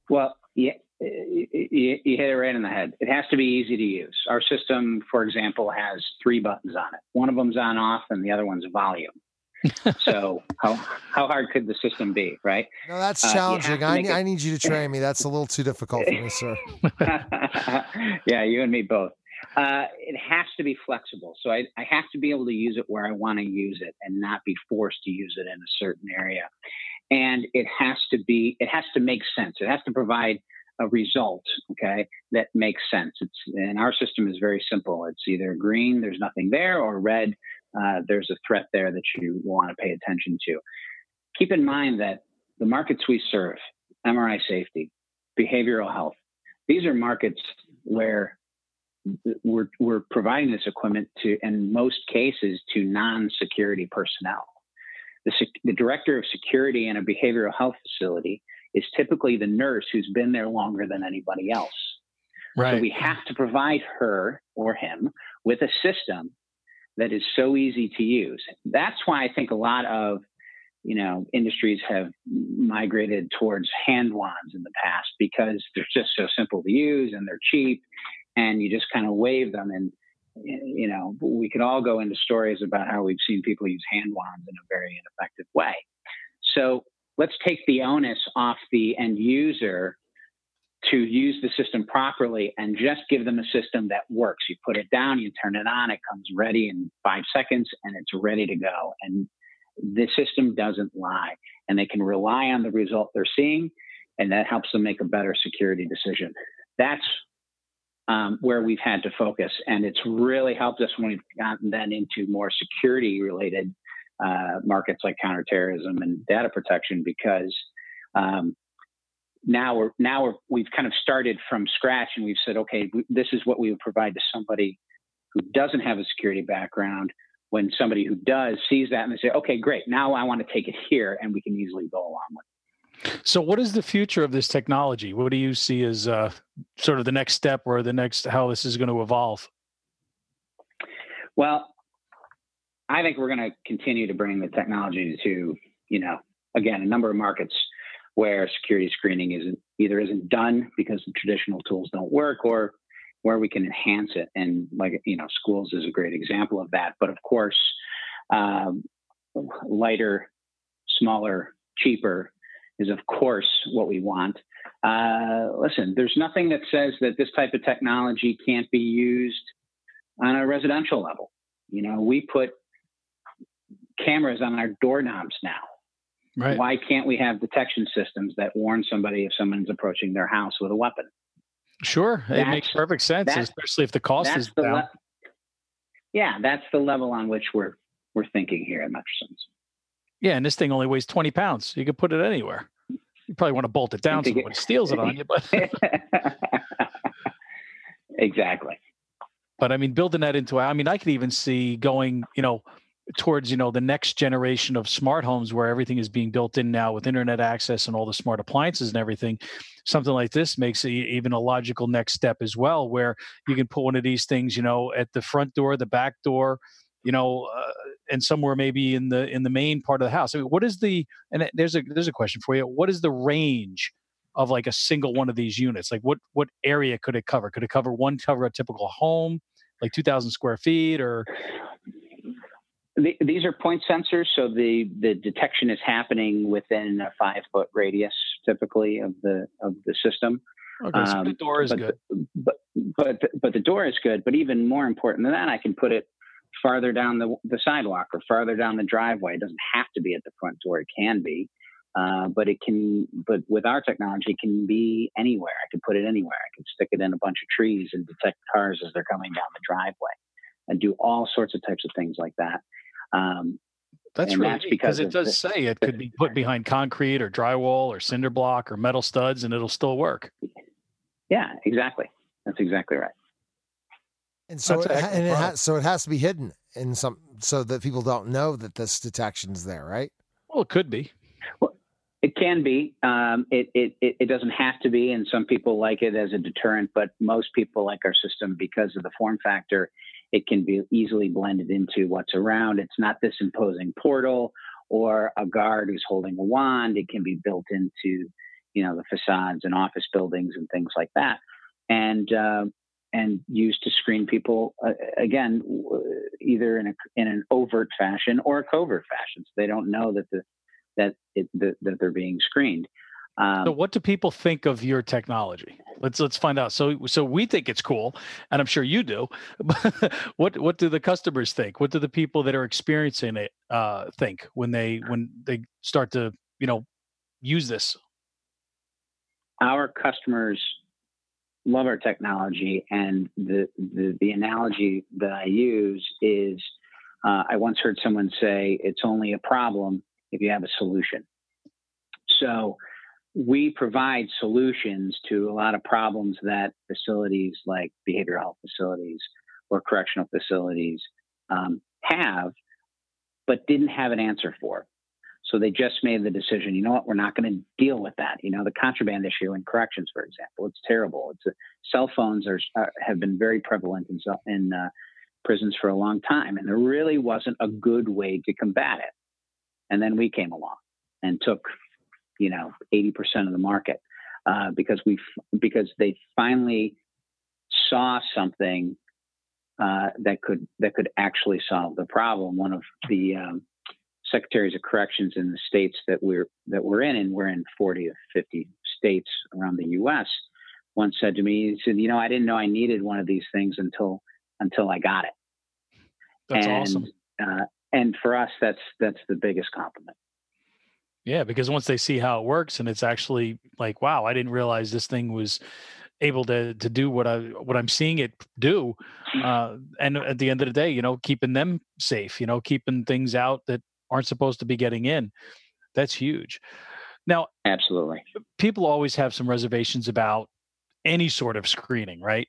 Well, yeah, you, you, hit it right in the head. It has to be easy to use. Our system, for example, has three buttons on it. One of them's on off, and the other one's volume. so how how hard could the system be, right? No, that's uh, challenging. I, I need you to train me. That's a little too difficult for me, sir. yeah, you and me both. Uh, it has to be flexible. So I, I have to be able to use it where I want to use it and not be forced to use it in a certain area. And it has to be, it has to make sense. It has to provide a result, okay, that makes sense. It's and our system is very simple. It's either green, there's nothing there, or red, uh, there's a threat there that you want to pay attention to. Keep in mind that the markets we serve, MRI safety, behavioral health, these are markets where we're, we're providing this equipment to, in most cases, to non-security personnel. The, the director of security in a behavioral health facility is typically the nurse who's been there longer than anybody else. Right. So we have to provide her or him with a system that is so easy to use. That's why I think a lot of you know industries have migrated towards hand wands in the past because they're just so simple to use and they're cheap and you just kind of wave them and you know we could all go into stories about how we've seen people use hand wands in a very ineffective way. So let's take the onus off the end user to use the system properly and just give them a system that works. You put it down you turn it on it comes ready in five seconds and it's ready to go. And the system doesn't lie and they can rely on the result they're seeing and that helps them make a better security decision. That's um, where we've had to focus. And it's really helped us when we've gotten then into more security related uh, markets like counterterrorism and data protection because um, now we're now we're, we've kind of started from scratch and we've said, okay, this is what we would provide to somebody who doesn't have a security background. When somebody who does sees that and they say, okay, great, now I want to take it here, and we can easily go along with. So, what is the future of this technology? What do you see as uh, sort of the next step, or the next how this is going to evolve? Well, I think we're going to continue to bring the technology to, you know, again, a number of markets where security screening isn't either isn't done because the traditional tools don't work, or where we can enhance it. And like you know, schools is a great example of that. But of course, um, lighter, smaller, cheaper is, of course, what we want. Uh, listen, there's nothing that says that this type of technology can't be used on a residential level. You know, we put cameras on our doorknobs now. Right. Why can't we have detection systems that warn somebody if someone's approaching their house with a weapon? Sure, that's, it makes perfect sense, especially if the cost is down. Le- yeah, that's the level on which we're we're thinking here at Metrasens. Yeah, and this thing only weighs 20 pounds. So you could put it anywhere. You probably want to bolt it down so nobody steals it on you, but exactly. But I mean, building that into, I mean, I could even see going, you know, towards you know the next generation of smart homes where everything is being built in now with internet access and all the smart appliances and everything something like this makes it even a logical next step as well where you can put one of these things you know at the front door the back door you know uh, and somewhere maybe in the in the main part of the house I mean, what is the and there's a there's a question for you what is the range of like a single one of these units like what what area could it cover could it cover one cover a typical home like 2000 square feet or the, these are point sensors, so the, the detection is happening within a five foot radius, typically of the of the system. Okay, so the um, door is but, good. But but but the door is good. But even more important than that, I can put it farther down the the sidewalk or farther down the driveway. It doesn't have to be at the front door. It can be, uh, but it can. But with our technology, it can be anywhere. I can put it anywhere. I can stick it in a bunch of trees and detect cars as they're coming down the driveway, and do all sorts of types of things like that. Um, that's really that's because it does the, say it could be put behind concrete or drywall or cinder block or metal studs and it'll still work. Yeah, exactly. That's exactly right. And so, it, and it has, so it has to be hidden in some so that people don't know that this detection is there, right? Well, it could be. Well, it can be. Um, it, it, it it doesn't have to be, and some people like it as a deterrent, but most people like our system because of the form factor it can be easily blended into what's around. It's not this imposing portal or a guard who's holding a wand. It can be built into, you know, the facades and office buildings and things like that, and uh, and used to screen people uh, again, either in a in an overt fashion or a covert fashion, so they don't know that the that it, that, that they're being screened. Um, so what do people think of your technology? Let's let's find out. So so we think it's cool, and I'm sure you do. what what do the customers think? What do the people that are experiencing it uh, think when they when they start to you know use this? Our customers love our technology, and the the, the analogy that I use is uh, I once heard someone say it's only a problem if you have a solution. So we provide solutions to a lot of problems that facilities like behavioral health facilities or correctional facilities um, have, but didn't have an answer for. So they just made the decision, you know what, we're not going to deal with that. You know, the contraband issue in corrections, for example, it's terrible. It's a, cell phones are, are, have been very prevalent in, in uh, prisons for a long time, and there really wasn't a good way to combat it. And then we came along and took you know 80% of the market uh, because we because they finally saw something uh, that could that could actually solve the problem. One of the um, secretaries of corrections in the states that we're that we're in, and we're in 40 or 50 states around the U.S. Once said to me, he said, "You know, I didn't know I needed one of these things until until I got it." That's and, awesome. Uh, and for us, that's that's the biggest compliment. Yeah, because once they see how it works and it's actually like, wow, I didn't realize this thing was able to to do what I what I'm seeing it do. Uh, and at the end of the day, you know, keeping them safe, you know, keeping things out that aren't supposed to be getting in. That's huge. Now, absolutely. People always have some reservations about any sort of screening, right?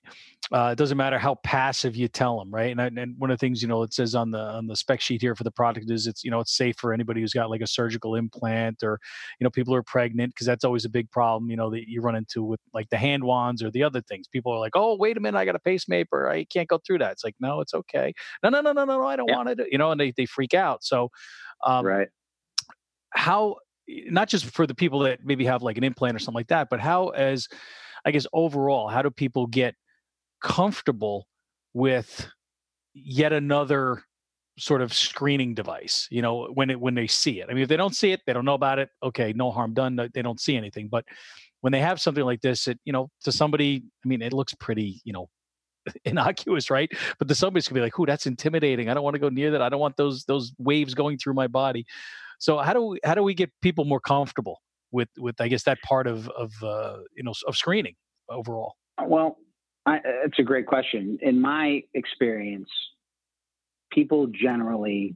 Uh, it doesn't matter how passive you tell them, right? And, and one of the things you know it says on the on the spec sheet here for the product is it's you know it's safe for anybody who's got like a surgical implant or you know people who are pregnant because that's always a big problem you know that you run into with like the hand wands or the other things. People are like, oh wait a minute, I got a pacemaker, I can't go through that. It's like no, it's okay. No, no, no, no, no, no I don't yeah. want it. You know, and they they freak out. So, um, right. How not just for the people that maybe have like an implant or something like that, but how as I guess overall, how do people get comfortable with yet another sort of screening device you know when it when they see it i mean if they don't see it they don't know about it okay no harm done they don't see anything but when they have something like this it you know to somebody i mean it looks pretty you know innocuous right but the somebody's gonna be like ooh that's intimidating i don't want to go near that i don't want those those waves going through my body so how do we how do we get people more comfortable with with I guess that part of of uh, you know of screening overall? Well, I, it's a great question. In my experience, people generally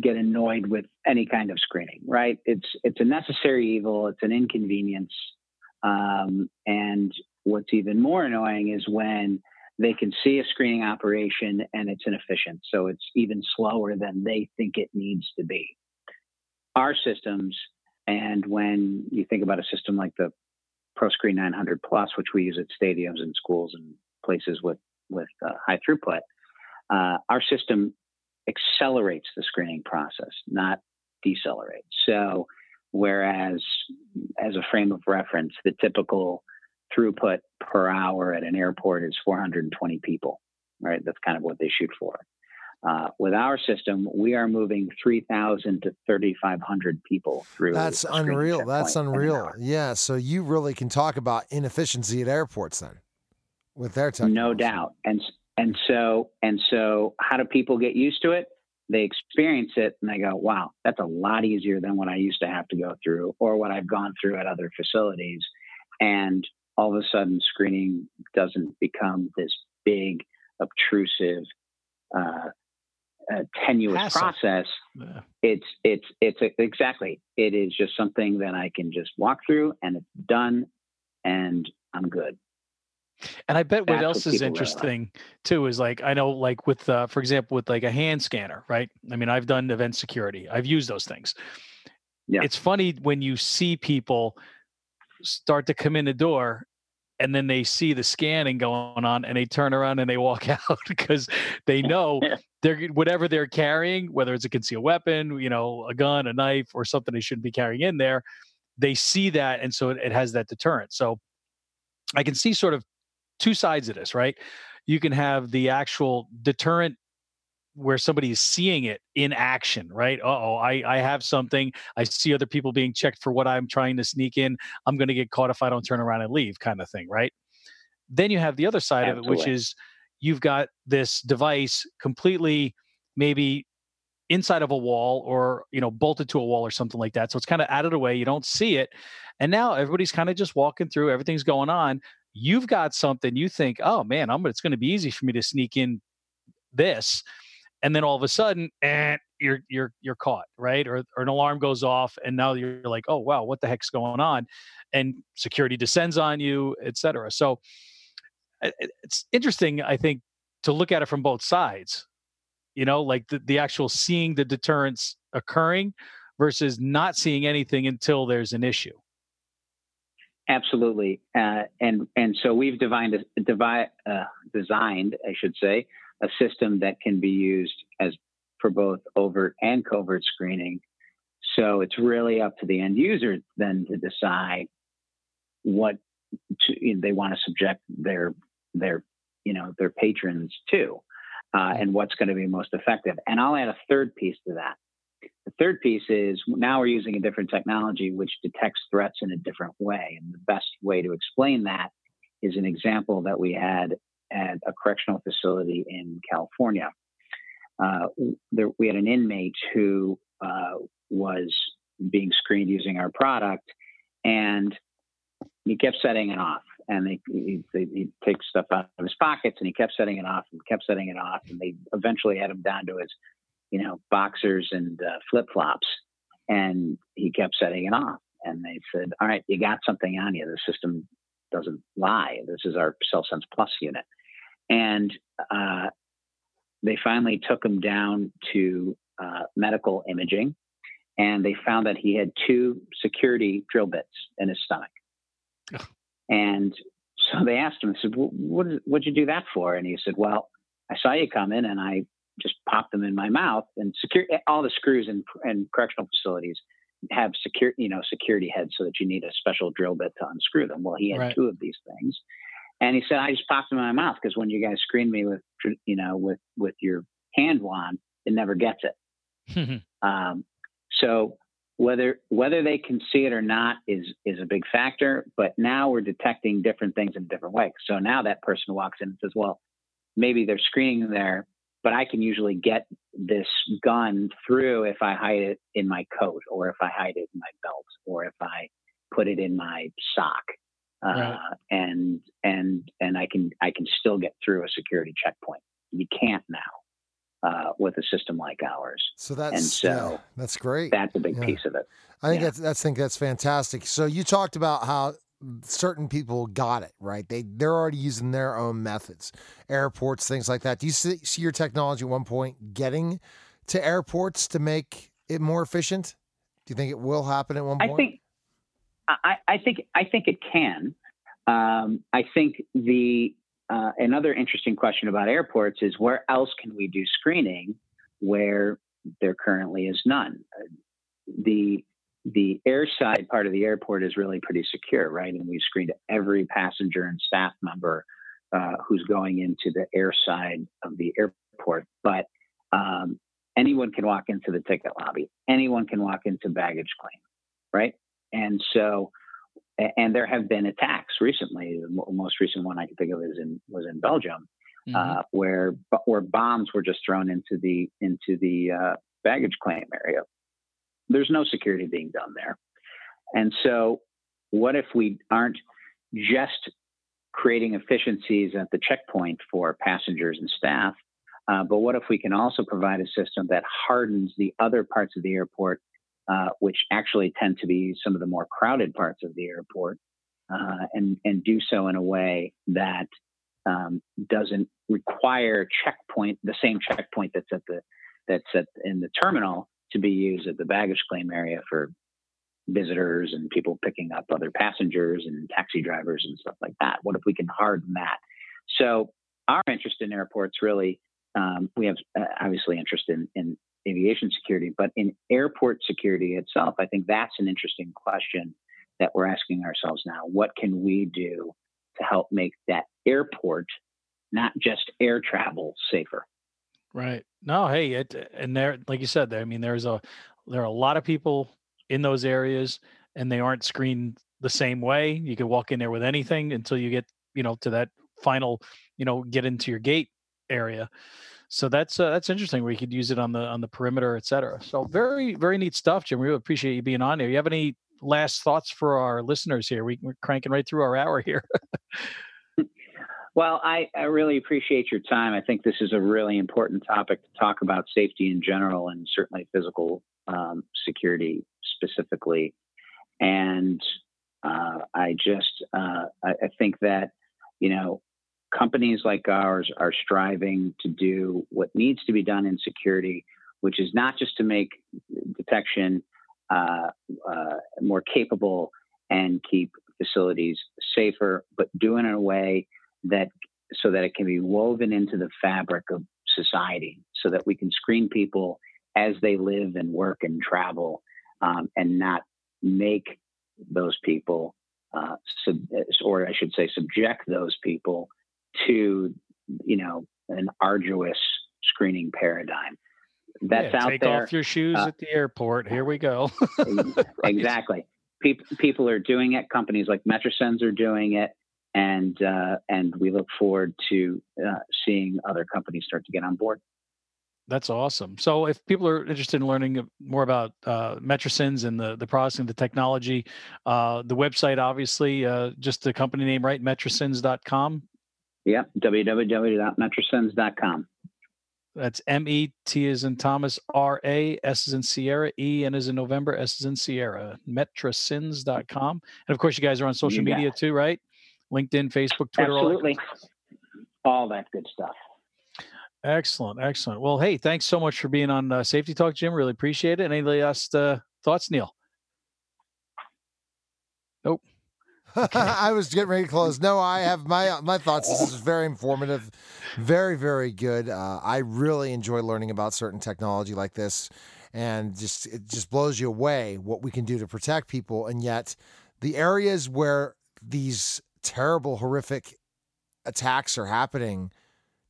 get annoyed with any kind of screening. Right? It's it's a necessary evil. It's an inconvenience. Um, and what's even more annoying is when they can see a screening operation and it's inefficient. So it's even slower than they think it needs to be. Our systems, and when you think about a system like the ProScreen 900 Plus, which we use at stadiums and schools and places with with uh, high throughput, uh, our system accelerates the screening process, not decelerates. So, whereas as a frame of reference, the typical throughput per hour at an airport is 420 people, right? That's kind of what they shoot for. Uh, with our system, we are moving 3,000 to 3,500 people through. That's unreal. That's unreal. Yeah. So you really can talk about inefficiency at airports then with their technology. No doubt. And, and so, and so how do people get used to it? They experience it and they go, wow, that's a lot easier than what I used to have to go through or what I've gone through at other facilities. And all of a sudden screening doesn't become this big, obtrusive, uh, uh, tenuous Hassle. process. Yeah. It's it's it's a, exactly. It is just something that I can just walk through, and it's done, and I'm good. And I bet That's what else what is interesting too is like I know like with uh, for example with like a hand scanner, right? I mean I've done event security. I've used those things. Yeah. It's funny when you see people start to come in the door and then they see the scanning going on and they turn around and they walk out because they know they're whatever they're carrying whether it's a concealed weapon you know a gun a knife or something they shouldn't be carrying in there they see that and so it, it has that deterrent. So i can see sort of two sides of this right? You can have the actual deterrent where somebody is seeing it in action, right? oh, I, I have something. I see other people being checked for what I'm trying to sneak in. I'm going to get caught if I don't turn around and leave, kind of thing, right? Then you have the other side Absolutely. of it, which is you've got this device completely maybe inside of a wall or you know bolted to a wall or something like that so it's kind of out of the way you don't see it and now everybody's kind of just walking through everything's going on you've got something you think oh man i'm it's going to be easy for me to sneak in this and then all of a sudden, and eh, you're you're you're caught, right? Or or an alarm goes off, and now you're like, oh wow, what the heck's going on? And security descends on you, et cetera. So it's interesting, I think, to look at it from both sides. You know, like the, the actual seeing the deterrence occurring versus not seeing anything until there's an issue. Absolutely, uh, and and so we've divined, divi- uh, designed, I should say, a system that can be used as for both overt and covert screening. So it's really up to the end user then to decide what to, you know, they want to subject their their you know their patrons to, uh, and what's going to be most effective. And I'll add a third piece to that. The third piece is now we're using a different technology which detects threats in a different way. And the best way to explain that is an example that we had at a correctional facility in California. Uh, there, we had an inmate who uh, was being screened using our product, and he kept setting it off. And he, he take stuff out of his pockets, and he kept setting it off, and kept setting it off, and they eventually had him down to his, you know, boxers and uh, flip flops, and he kept setting it off. And they said, "All right, you got something on you. The system doesn't lie. This is our CellSense Plus unit." And uh, they finally took him down to uh, medical imaging, and they found that he had two security drill bits in his stomach. And so they asked him, I said, what what'd you do that for? And he said, well, I saw you come in and I just popped them in my mouth and secure all the screws in, in correctional facilities have secure, you know, security heads so that you need a special drill bit to unscrew them. Well, he had right. two of these things. And he said, I just popped in my mouth because when you guys screen me with, you know, with, with your hand wand, it never gets it. um, so whether, whether they can see it or not is, is a big factor, but now we're detecting different things in different ways. So now that person walks in and says, well, maybe they're screening there, but I can usually get this gun through if I hide it in my coat or if I hide it in my belt or if I put it in my sock right. Uh, and and and I can I can still get through a security checkpoint. You can't now uh, with a system like ours. So that's and so yeah, that's great. That's a big yeah. piece of it. I think yeah. that's that's think that's fantastic. So you talked about how certain people got it right. They they're already using their own methods, airports, things like that. Do you see, see your technology at one point getting to airports to make it more efficient? Do you think it will happen at one point? I think I, I think I think it can. Um, I think the uh, another interesting question about airports is where else can we do screening where there currently is none. Uh, the the airside part of the airport is really pretty secure, right? And we've screened every passenger and staff member uh, who's going into the airside of the airport. But um, anyone can walk into the ticket lobby. Anyone can walk into baggage claim, right? And so, and there have been attacks recently. The most recent one I can think of is in was in Belgium, mm-hmm. uh, where where bombs were just thrown into the into the uh, baggage claim area there's no security being done there. And so, what if we aren't just creating efficiencies at the checkpoint for passengers and staff, uh, but what if we can also provide a system that hardens the other parts of the airport, uh, which actually tend to be some of the more crowded parts of the airport, uh, and and do so in a way that um, doesn't require checkpoint the same checkpoint that's at the that's at in the terminal to be used at the baggage claim area for visitors and people picking up other passengers and taxi drivers and stuff like that? What if we can harden that? So our interest in airports really, um, we have uh, obviously interest in, in aviation security, but in airport security itself, I think that's an interesting question that we're asking ourselves now. What can we do to help make that airport, not just air travel, safer? Right. No, hey, it and there, like you said, there. I mean, there's a there are a lot of people in those areas, and they aren't screened the same way. You can walk in there with anything until you get, you know, to that final, you know, get into your gate area. So that's uh, that's interesting. You could use it on the on the perimeter, et cetera. So very very neat stuff, Jim. We really appreciate you being on here. You have any last thoughts for our listeners here? We, we're cranking right through our hour here. Well, I, I, really appreciate your time. I think this is a really important topic to talk about safety in general and certainly physical um, security specifically. And uh, I just uh, I, I, think that you know companies like ours are striving to do what needs to be done in security, which is not just to make detection uh, uh more capable and keep facilities safer, but do it in a way that so that it can be woven into the fabric of society so that we can screen people as they live and work and travel um, and not make those people uh, sub- or I should say subject those people to you know an arduous screening paradigm that's yeah, out take there. Take off your shoes uh, at the airport. Here we go. exactly. People people are doing it. Companies like Metrasens are doing it and uh, and we look forward to uh, seeing other companies start to get on board. That's awesome. So, if people are interested in learning more about uh, Metrasens and the the processing, the technology, uh, the website, obviously, uh, just the company name, right? Metrasens.com. Yeah, www.metrasens.com. That's M E T is in Thomas, R A, S is in Sierra, E N is in November, S is in Sierra, metrasens.com. And of course, you guys are on social media too, right? LinkedIn, Facebook, Twitter, absolutely, all, all that good stuff. Excellent, excellent. Well, hey, thanks so much for being on uh, Safety Talk, Jim. Really appreciate it. Any last uh, thoughts, Neil? Okay. I was getting ready to close. No, I have my my thoughts. This is very informative, very very good. Uh, I really enjoy learning about certain technology like this, and just it just blows you away what we can do to protect people, and yet the areas where these terrible, horrific attacks are happening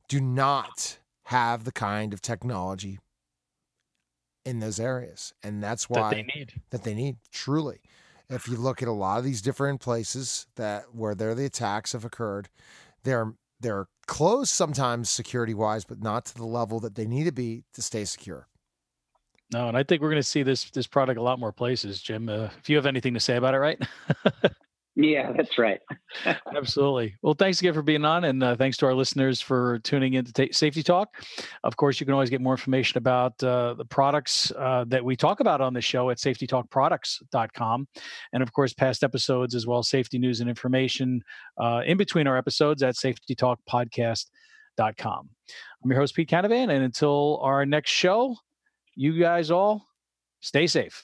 do not have the kind of technology in those areas. And that's why that they need. That they need, truly. If you look at a lot of these different places that where there the attacks have occurred, they're they're closed sometimes security wise, but not to the level that they need to be to stay secure. No, and I think we're going to see this this product a lot more places, Jim. Uh, if you have anything to say about it, right? Yeah, that's right. Absolutely. Well, thanks again for being on, and uh, thanks to our listeners for tuning in to ta- Safety Talk. Of course, you can always get more information about uh, the products uh, that we talk about on the show at safetytalkproducts.com. And of course, past episodes as well as safety news and information uh, in between our episodes at safetytalkpodcast.com. I'm your host, Pete Canavan, and until our next show, you guys all stay safe.